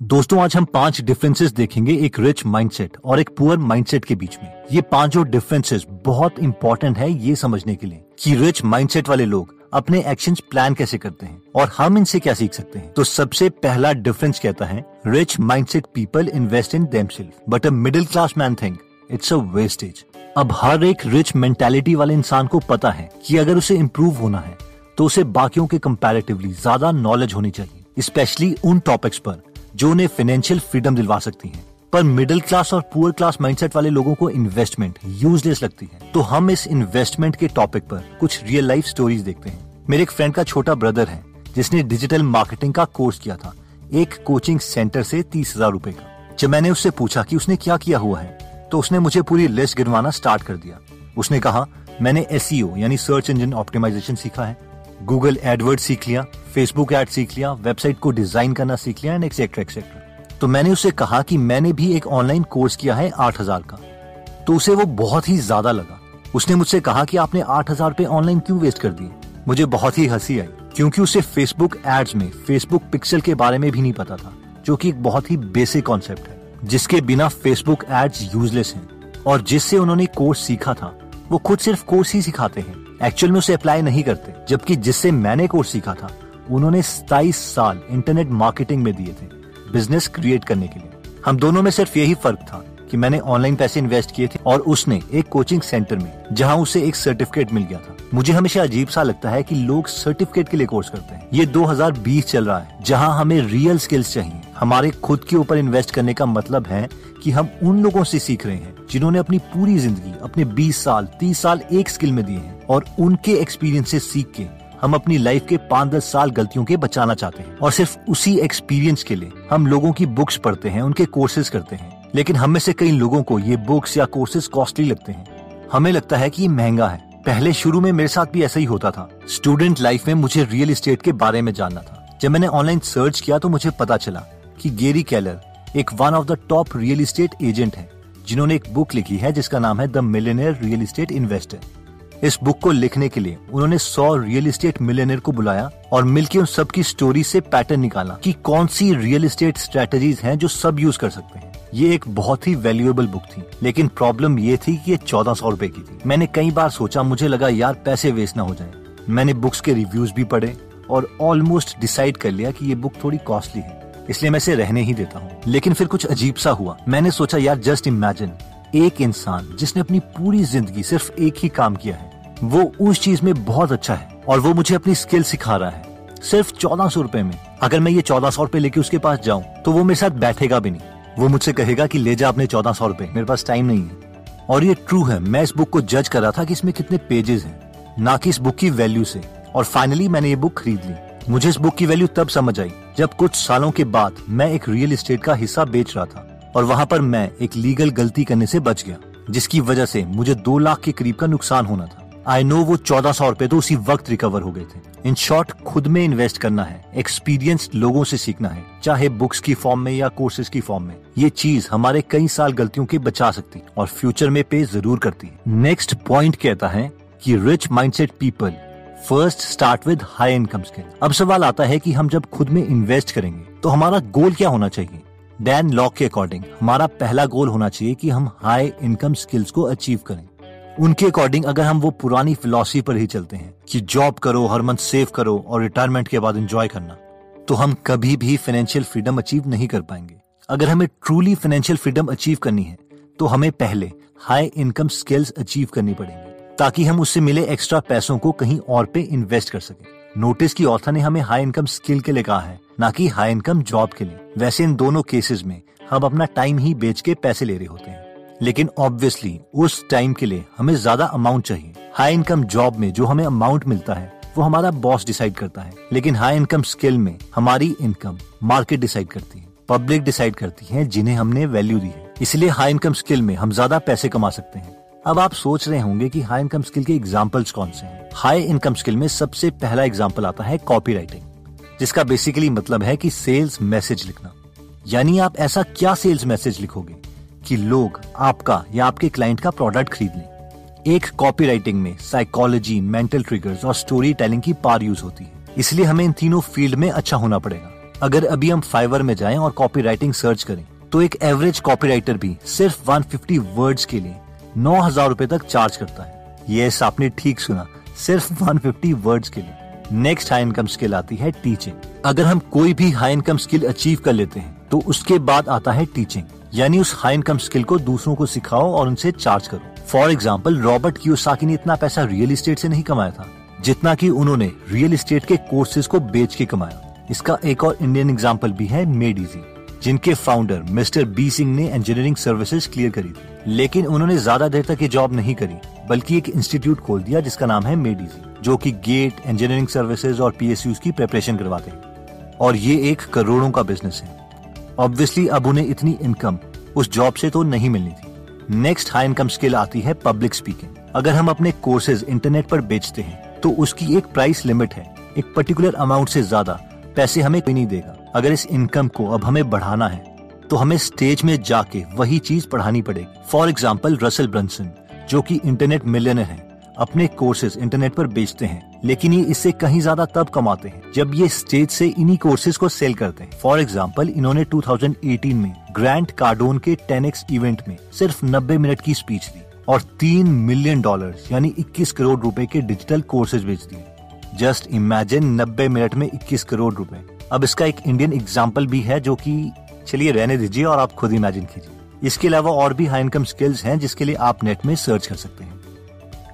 दोस्तों, आज हम पाँच डिफरेंसेस देखेंगे एक रिच माइंडसेट और एक पुअर माइंडसेट के बीच में। ये पाँचों डिफरेंसेस बहुत इंपॉर्टेंट है ये समझने के लिए कि रिच माइंडसेट वाले लोग अपने एक्शंस प्लान कैसे करते हैं और हम इनसे क्या सीख सकते हैं। तो सबसे पहला डिफरेंस कहता है rich mindset people invest in themselves but a middle class man think it's a wastage अब हर एक रिच मेंटेलिटी वाले इंसान को पता है कि अगर उसे इम्प्रूव होना है तो उसे बाकियों के कंपैरेटिवली ज़्यादा नॉलेज होनी चाहिए स्पेशली उन टॉपिक्स पर जो उन्हें फाइनेंशियल फ्रीडम दिलवा सकती हैं। पर मिडिल क्लास और पुअर क्लास माइंडसेट वाले लोगों को इन्वेस्टमेंट यूजलेस लगती है। तो हम इस इन्वेस्टमेंट के टॉपिक पर कुछ रियल लाइफ स्टोरीज देखते हैं। मेरे एक फ्रेंड का छोटा ब्रदर है, जिसने डिजिटल मार्केटिंग का कोर्स किया था, एक कोचिंग सेंटर से तीस हज़ार रूपए का। जब मैंने उससे पूछा कि उसने क्या किया हुआ है तो उसने मुझे पूरी लिस्ट गिनवाना स्टार्ट कर दिया। उसने कहा, मैंने एस e यानी सर्च इंजन ऑप्टिमाइजेशन सीखा है। गूगल एडवर्ड सीख लिया फेसबुक एड सीख लिया वेबसाइट को डिज़ाइन करना सीख लिया एंड एक्सेट्रा एक्सेट्रा तो मैंने उससे कहा कि मैंने भी एक ऑनलाइन कोर्स किया है आठ हज़ार का। तो उसे वो बहुत ही ज़्यादा लगा। उसने मुझसे कहा कि आपने आठ हज़ार पे ऑनलाइन क्यों वेस्ट कर दिए? मुझे बहुत ही हँसी आई, क्योंकि उसे फेसबुक एड्स में फेसबुक पिक्सल के बारे में भी नहीं पता था, जो कि एक बहुत ही बेसिक कॉन्सेप्ट है, जिसके बिना फेसबुक एड्स यूजलेस हैं। और जिससे उन्होंने कोर्स सीखा था, वो खुद सिर्फ़ कोर्स ही सिखाते हैं। एक्चुअल में उसे अप्लाई नहीं करते, जबकि जिससे मैंने कोर्स सीखा था उन्होंने सताईस साल इंटरनेट मार्केटिंग में दिए थे, बिज़नेस क्रिएट करने के लिए। हम दोनों में सिर्फ़ यही फ़र्क था कि मैंने ऑनलाइन पैसे इन्वेस्ट किए थे और उसने एक कोचिंग सेंटर में, जहाँ उसे एक सर्टिफिकेट मिल गया था। मुझे हमेशा अजीब सा लगता है कि लोग सर्टिफिकेट के लिए कोर्स करते हैं। ये 2020 चल रहा है, जहाँ हमें रियल स्किल्स चाहिए। हमारे खुद के ऊपर इन्वेस्ट करने का मतलब है कि हम उन लोगों से सीख रहे हैं, जिन्होंने अपनी पूरी ज़िंदगी, अपने 20 साल 30 साल एक स्किल में दिए हैं और उनके एक्सपीरियंस से सीख के हम अपनी लाइफ के पाँच दस साल गलतियों के बचाना चाहते हैं। और सिर्फ़ उसी एक्सपीरियंस के लिए हम लोगों की बुक्स पढ़ते हैं, उनके कोर्सेज करते हैं। लेकिन हम में से कई लोगों को ये बुक्स या कोर्सेज कॉस्टली लगते हैं। हमें लगता है कि ये महँगा है। पहले शुरू में मेरे साथ भी ऐसा ही होता था। स्टूडेंट लाइफ में मुझे रियल इस्टेट के बारे में जानना था। जब मैंने ऑनलाइन सर्च किया तो मुझे पता चला कि गेरी कैलर एक one of the top real estate agent है, जिन्होंने एक बुक लिखी है जिसका नाम है the millionaire real estate investor इस बुक को लिखने के लिए उन्होंने सौ रियल इस्टेट मिलेनियर को बुलाया और मिलकर उन सबकी स्टोरी से पैटर्न निकाला कि कौन सी रियल इस्टेट स्ट्रेटेजीज हैं जो सब यूज़ कर सकते हैं। ये एक बहुत ही वैल्यूएबल बुक थी, लेकिन प्रॉब्लम ये थी कि ये चौदह सौ रूपए की थी। मैंने कई बार सोचा, मुझे लगा, यार, पैसे वेस्ट ना हो जाए। मैंने बुक्स के रिव्यूज़ भी पढ़े और ऑलमोस्ट डिसाइड कर लिया कि ये बुक थोड़ी कॉस्टली है, इसलिए मैं इसे रहने ही देता हूँ। लेकिन फिर कुछ अजीब सा हुआ। मैंने सोचा, यार, जस्ट इमेजिन, एक इंसान जिसने अपनी पूरी ज़िंदगी सिर्फ़ एक ही काम किया है वो उस चीज़ में बहुत अच्छा है और वो मुझे अपनी स्किल सिखा रहा है। सिर्फ़ चौदह सौ रूपए में। अगर मैं ये चौदह सौ रूपए लेके उसके पास जाऊँ तो वो मेरे साथ बैठेगा भी नहीं। वो मुझसे कहेगा कि, ले जा अपने चौदह सौ रूपए, मेरे पास टाइम नहीं है। और ये ट्रू है, मैं इस बुक को जज कर रहा था कि इसमें कितने पेजेस हैं, ना कि इस बुक की वैल्यू से। और फाइनली मैंने ये बुक खरीद ली। मुझे इस बुक की वैल्यू तब समझ आई, जब कुछ सालों के बाद मैं एक रियल एस्टेट का हिस्सा बेच रहा था और वहाँ पर मैं एक लीगल गलती करने से बच गया, जिसकी वजह से मुझे दो लाख के करीब का नुकसान होना था। आई नो वो चौदह सौ रूपए तो उसी वक्त रिकवर हो गए थे। इन शॉर्ट खुद में इन्वेस्ट करना है एक्सपीरियंस्ड लोगों से सीखना है, चाहे बुक्स की फॉर्म में या कोर्सेज की फॉर्म में। ये चीज़ हमारे कई साल गलतियों के बचा सकती और फ्यूचर में पे ज़रूर करती नेक्स्ट पॉइंट कहता है कि rich mindset people first start with high income skill अब सवाल आता है कि हम जब खुद में इन्वेस्ट करेंगे तो हमारा गोल क्या होना चाहिए? डैन लॉक के अकॉर्डिंग हमारा पहला गोल होना चाहिए कि हम हाई इनकम स्किल्स को अचीव करें। उनके अकॉर्डिंग अगर हम वो पुरानी फिलोसफी पर ही चलते हैं कि जॉब करो, हर मंथ सेव करो और रिटायरमेंट के बाद एंजॉय करना तो हम कभी भी फाइनेंशियल फ्रीडम अचीव नहीं कर पाएँगे। अगर हमें ट्रूली फाइनेंशियल फ्रीडम अचीव करनी है तो हमें पहले हाई इनकम स्किल्स अचीव करनी पड़ेंगे, ताकि हम उससे मिले एक्स्ट्रा पैसों को कहीं और पे इन्वेस्ट कर सके। नोटिस की ऑथर ने हमें हाई इनकम स्किल के लिए कहा है, ना कि हाई इनकम जॉब के लिए। वैसे इन दोनों केसेस में हम अपना टाइम ही बेच के पैसे ले रहे होते हैं। लेकिन ऑब्वियसली उस टाइम के लिए हमें ज़्यादा अमाउंट चाहिए। हाई इनकम जॉब में जो हमें अमाउंट मिलता है, वो हमारा बॉस डिसाइड करता है। लेकिन हाई इनकम स्किल में हमारी इनकम मार्केट डिसाइड करती है। पब्लिक डिसाइड करती है जिन्हें हमने वैल्यू दी है। इसलिए हाई इनकम स्किल में हम ज़्यादा पैसे कमा सकते हैं। अब आप सोच रहे होंगे कि हाई इनकम स्किल के एग्जाम्पल्स कौन से हैं? हाई इनकम स्किल में सबसे पहला एग्ज़ाम्पल आता है कॉपी राइटिंग जिसका बेसिकली मतलब है कि सेल्स मैसेज लिखना। यानी आप ऐसा क्या सेल्स मैसेज लिखोगे? कि लोग आपका या आपके क्लाइंट का प्रोडक्ट खरीद लें एक कॉपी राइटिंग में साइकोलॉजी मेंटल ट्रिगर्स और स्टोरी टेलिंग की पार यूज़ होती है। इसलिए हमें इन तीनों फ़ील्ड में अच्छा होना पड़ेगा। अगर अभी हम फाइवर में जाएँ और कॉपी राइटिंग सर्च करें तो एक एवरेज कॉपीराइटर भी सिर्फ़ 150 वर्ड्स के लिए नौ हज़ार रूपए तक चार्ज करता है। ये आपने ठीक सुना। सिर्फ़ 150 वर्ड्स के लिए। नेक्स्ट हाई इनकम स्किल आती है टीचिंग अगर हम कोई भी हाई इनकम स्किल अचीव कर लेते हैं तो उसके बाद आता है टीचिंग यानी उस हाई इनकम स्किल को दूसरों को सिखाओ और उनसे चार्ज करो। फॉर एग्ज़ाम्पल रॉबर्ट की ने इतना पैसा रियल एस्टेट से नहीं कमाया था, जितना कि उन्होंने रियल एस्टेट के कोर्सेज को बेच के कमाया। इसका एक और इंडियन एग्ज़ाम्पल भी है मेड इजी जिनके फाउंडर मिस्टर बी सिंह ने इंजीनियरिंग सर्विसेज़ क्लियर करी थी। लेकिन उन्होंने ज़्यादा देर तक ये जॉब नहीं करी, बल्कि एक इंस्टीट्यूट खोल दिया जिसका नाम है मेडीजी, जो कि गेट इंजीनियरिंग सर्विसेज़ और पी की प्रिपरेशन करवाते हैं। और ये एक करोड़ों का बिज़नेस है। ऑब्वियसली अब उन्हें इतनी इनकम उस जॉब से तो नहीं मिलनी थी। नेक्स्ट हाई इनकम स्किल आती है पब्लिक स्पीकिंग अगर हम अपने कोर्सेज इंटरनेट पर बेचते हैं तो उसकी एक प्राइस लिमिट है। एक पर्टिकुलर अमाउंट से ज़्यादा पैसे हमें कोई नहीं देगा। अगर इस इनकम को अब हमें बढ़ाना है तो हमें स्टेज में जाके वही चीज़ पढ़ानी पड़ेगी। फॉर एग्ज़ाम्पल रसल ब्रंसन जो कि इंटरनेट मिलियनर है। अपने कोर्सेज इंटरनेट पर बेचते हैं, लेकिन ये इससे कहीं ज़्यादा तब कमाते हैं, जब ये स्टेज से इन्हीं कोर्सेज को सेल करते हैं। फॉर एग्ज़ाम्पल इन्होंने 2018 में ग्रैंड कार्डोन के टेनेक्स इवेंट में सिर्फ़ 90 मिनट की स्पीच दी और तीन मिलियन डॉलर यानी 21 करोड़ रुपए के डिजिटल कोर्सेज बेच दिए। जस्ट इमेजिन 90 मिनट में 21 करोड़ रुपए। अब इसका एक इंडियन एग्ज़ाम्पल भी है जो कि, चलिए रहने दीजिए और आप खुद इमेजिन कीजिए। इसके अलावा और भी हाई इनकम स्किल्स हैं जिसके लिए आप नेट में सर्च कर सकते हैं।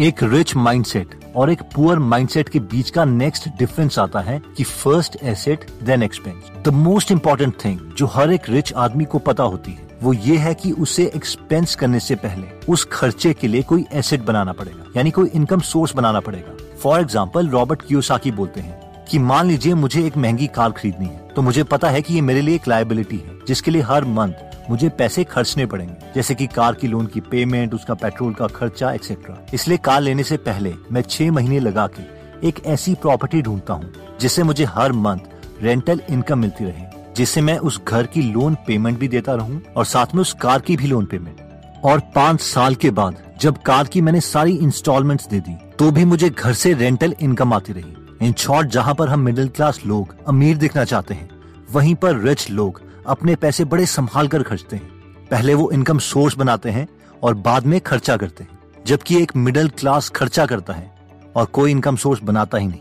एक रिच माइंडसेट और एक पुअर माइंडसेट के बीच का नेक्स्ट डिफरेंस आता है कि first asset then expense the most important thing जो हर एक रिच आदमी को पता होती है, वो ये है कि उसे एक्सपेंस करने से पहले उस खर्चे के लिए कोई एसेट बनाना पड़ेगा, यानी कोई इनकम सोर्स बनाना पड़ेगा। फॉर एग्ज़ाम्पल रॉबर्ट क्यूसाकी बोलते हैं कि मान लीजिए मुझे एक महँगी कार खरीदनी है तो मुझे पता है कि ये मेरे लिए एक लाइबिलिटी है, जिसके लिए हर मंथ मुझे पैसे खर्चने पड़ेंगे, जैसे कि कार की लोन की पेमेंट उसका पेट्रोल का खर्चा एक्सेट्रा इसलिए कार लेने से पहले मैं छह महीने लगा के एक ऐसी प्रॉपर्टी ढूंढता हूँ, जिससे मुझे हर मंथ रेंटल इनकम मिलती रहे, जिससे मैं उस घर की लोन पेमेंट भी देता रहूँ और साथ में उस कार की भी लोन पेमेंट और पाँच साल के बाद, जब कार की मैंने सारी इंस्टॉलमेंट्स दे दी तो भी मुझे घर से रेंटल इनकम आती रही। इन शॉर्ट जहाँ पर हम मिडिल क्लास लोग अमीर दिखना चाहते हैं, वहीं पर रिच लोग अपने पैसे बड़े संभाल कर खर्चते हैं। पहले वो इनकम सोर्स बनाते हैं और बाद में खर्चा करते हैं, जबकि एक मिडिल क्लास खर्चा करता है और कोई इनकम सोर्स बनाता ही नहीं।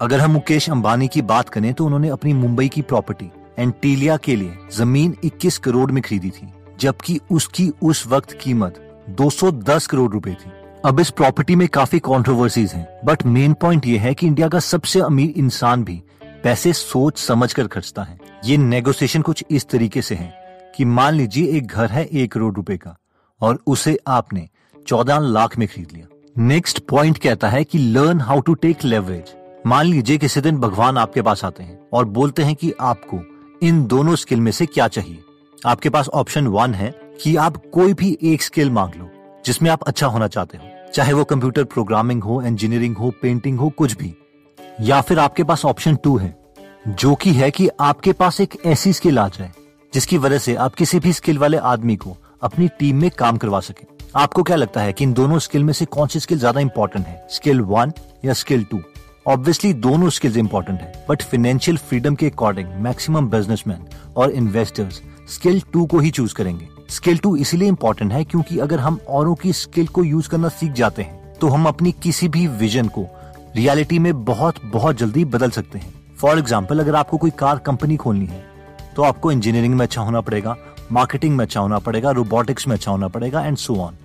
अगर हम मुकेश अंबानी की बात करें तो उन्होंने अपनी मुंबई की प्रॉपर्टी एंटीलिया के लिए, ज़मीन 21 करोड़ में खरीदी थी, जबकि उसकी उस वक्त कीमत 210 करोड़ रुपए थी। अब इस प्रॉपर्टी में काफ़ी कॉन्ट्रोवर्सीज हैं बट मेन पॉइंट ये है कि इंडिया का सबसे अमीर इंसान भी पैसे सोच समझ कर खर्चता है। ये नेगोशिएशन कुछ इस तरीके से है कि मान लीजिए एक घर है एक करोड़ रुपए का और उसे आपने चौदह लाख में खरीद लिया। नेक्स्ट पॉइंट कहता है कि learn how to take leverage मान लीजिए किसी दिन भगवान आपके पास आते हैं और बोलते हैं कि आपको इन दोनों स्किल में से क्या चाहिए। आपके पास ऑप्शन वन है कि आप कोई भी एक स्किल मांग लो, जिसमें आप अच्छा होना चाहते हो। चाहे वो कंप्यूटर प्रोग्रामिंग हो इंजीनियरिंग हो पेंटिंग हो, कुछ भी। या फिर आपके पास ऑप्शन टू है, जो कि है कि आपके पास एक ऐसी स्किल आ जाए, जिसकी वजह से आप किसी भी स्किल वाले आदमी को अपनी टीम में काम करवा सके। आपको क्या लगता है कि इन दोनों स्किल में से कौन सी स्किल ज़्यादा इंपॉर्टेंट है स्किल वन या स्किल टू ऑब्वियसली दोनों स्किल्स इंपॉर्टेंट है बट फाइनेंशियल फ्रीडम के अकॉर्डिंग मैक्सिमम बिजनेसमैन और इन्वेस्टर्स स्किल टू को ही चूज़ करेंगे। स्किल टू इसलिए इम्पोर्टेंट है क्योंकि अगर हम औरों की स्किल को यूज़ करना सीख जाते हैं तो हम अपनी किसी भी विजन को रियलिटी में बहुत बहुत जल्दी बदल सकते हैं। फॉर एग्ज़ाम्पल अगर आपको कोई कार कंपनी खोलनी है तो आपको इंजीनियरिंग में अच्छा होना पड़ेगा मार्केटिंग में अच्छा होना पड़ेगा रोबोटिक्स में अच्छा होना पड़ेगा एंड सो ऑन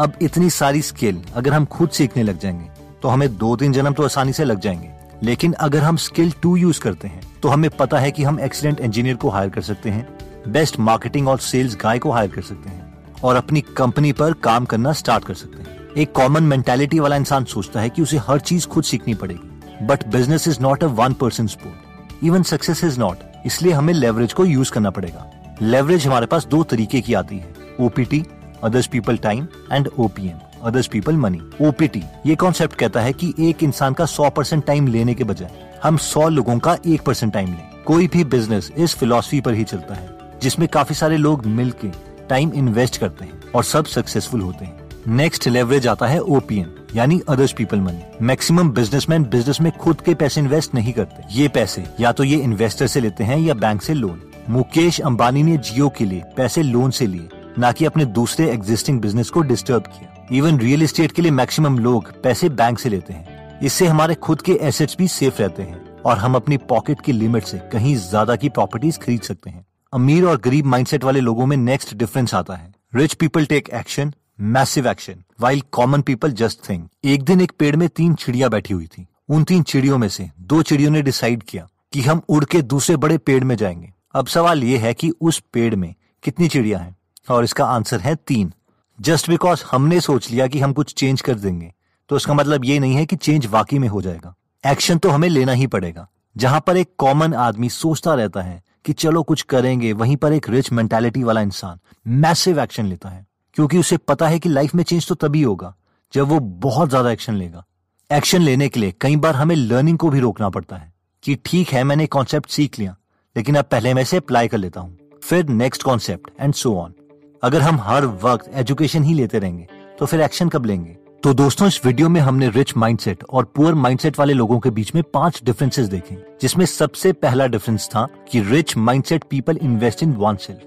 अब इतनी सारी स्किल अगर हम खुद सीखने लग जाएँगे तो हमें दो तीन जन्म तो आसानी से लग जाएँगे। लेकिन अगर हम स्किल टू यूज़ करते हैं तो हमें पता है कि हम एक्सीलेंट इंजीनियर को हायर कर सकते हैं बेस्ट मार्केटिंग और सेल्स गाय को हायर कर सकते हैं, और अपनी कंपनी पर काम करना स्टार्ट कर सकते हैं। एक कॉमन मेंटेलिटी वाला इंसान सोचता है कि उसे हर चीज़ खुद सीखनी पड़ेगी। But business is not a one person sport even success is not इसलिए हमें लेवरेज को यूज़ करना पड़ेगा। लेवरेज हमारे पास दो तरीके की आती है। OPT others people time and OPM others people money OPT ये कॉन्सेप्ट कहता है कि एक इंसान का सौ परसेंट टाइम लेने के बजाय हम सौ लोगों का एक परसेंट टाइम लें। कोई भी बिज़नेस इस फिलोसफी पर ही चलता है, जिसमें काफ़ी सारे लोग मिलके टाइम इन्वेस्ट करते हैं और सब सक्सेसफुल होते हैं। नेक्स्ट लेवरेज आता है ओपीएम यानी others people money maximum businessman business में खुद के पैसे इन्वेस्ट नहीं करते। ये पैसे या तो ये इन्वेस्टर से लेते हैं या बैंक से लोन मुकेश अंबानी ने जियो के लिए पैसे लोन से लिए, न कि अपने दूसरे एग्जिस्टिंग बिज़नेस को डिस्टर्ब किया। इवन रियल एस्टेट के लिए मैक्सिमम लोग पैसे बैंक से लेते हैं। इससे हमारे खुद के एसेट्स भी सेफ़ रहते हैं और हम अपनी पॉकेट की लिमिट से कहीं ज़्यादा की प्रॉपर्टीज़ खरीद सकते हैं। अमीर और गरीब माइंडसेट वाले लोगों में नेक्स्ट डिफरेंस आता है। Rich people take action massive action while common people just think एक दिन एक पेड़ में तीन चिड़िया बैठी हुई थी। उन तीन चिड़ियों में से दो चिड़ियों ने डिसाइड किया कि हम उड़ के दूसरे बड़े पेड़ में जाएँगे। अब सवाल ये है कि उस पेड़ में कितनी चिड़िया हैं? और इसका आंसर है तीन। जस्ट बिकॉज़ हमने सोच लिया कि हम कुछ चेंज कर देंगे तो इसका मतलब ये नहीं है कि चेंज वाकई में हो जाएगा। एक्शन तो हमें लेना ही पड़ेगा। जहाँ पर एक कॉमन आदमी सोचता रहता है कि चलो कुछ करेंगे, वहीं पर एक रिच मेंटेलिटी वाला इंसान मैसिव एक्शन लेता है। क्योंकि उसे पता है कि लाइफ में चेंज तो तभी होगा, जब वो बहुत ज़्यादा एक्शन लेगा। एक्शन लेने के लिए कई बार हमें लर्निंग को भी रोकना पड़ता है कि ठीक है, मैंने कॉन्सेप्ट सीख लिया, लेकिन अब पहले मैं इसे अप्लाई कर लेता हूँ। फिर next concept and so on अगर हम हर वक्त एजुकेशन ही लेते रहेंगे तो फिर एक्शन कब लेंगे? तो दोस्तों, इस वीडियो में हमने रिच माइंडसेट और पुअर माइंडसेट वाले लोगों के बीच में पाँच डिफरेंसेस देखे, जिसमें सबसे पहला डिफरेंस था कि rich mindset people invest in oneself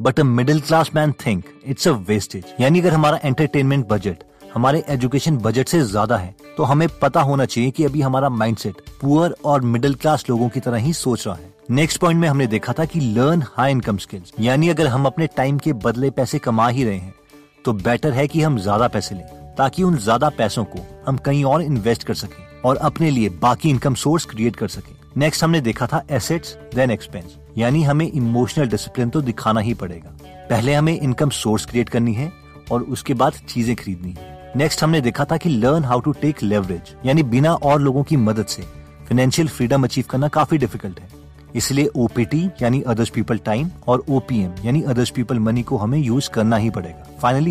but a middle class man think it's a wastage यानी अगर हमारा एंटरटेनमेंट बजट हमारे एजुकेशन बजट से ज़्यादा है तो हमें पता होना चाहिए कि अभी हमारा माइंडसेट पुअर और मिडिल क्लास लोगों की तरह ही सोच रहा है। नेक्स्ट पॉइंट में हमने देखा था कि लर्न हाई इनकम स्किल्स यानी अगर हम अपने टाइम के बदले पैसे कमा ही रहे हैं तो बेटर है कि हम ज़्यादा पैसे लें, ताकि उन ज़्यादा पैसों को हम कहीं और इन्वेस्ट कर सकें और अपने लिए बाकी इनकम सोर्स क्रिएट कर सकें। नेक्स्ट हमने देखा था एसेट्स देन एक्सपेंस यानी हमें इमोशनल डिसिप्लिन तो दिखाना ही पड़ेगा। पहले हमें इनकम सोर्स क्रिएट करनी है और उसके बाद चीज़ें खरीदनी है। नेक्स्ट हमने देखा था कि learn how to take leverage यानी बिना और लोगों की मदद से फाइनेंशियल फ्रीडम अचीव करना काफ़ी डिफ़िकल्ट है। इसलिए ओपीटी यानी अदर्स पीपल टाइम और ओपीएम यानी अदर्स पीपल मनी को हमें यूज़ करना ही पड़ेगा। फाइनली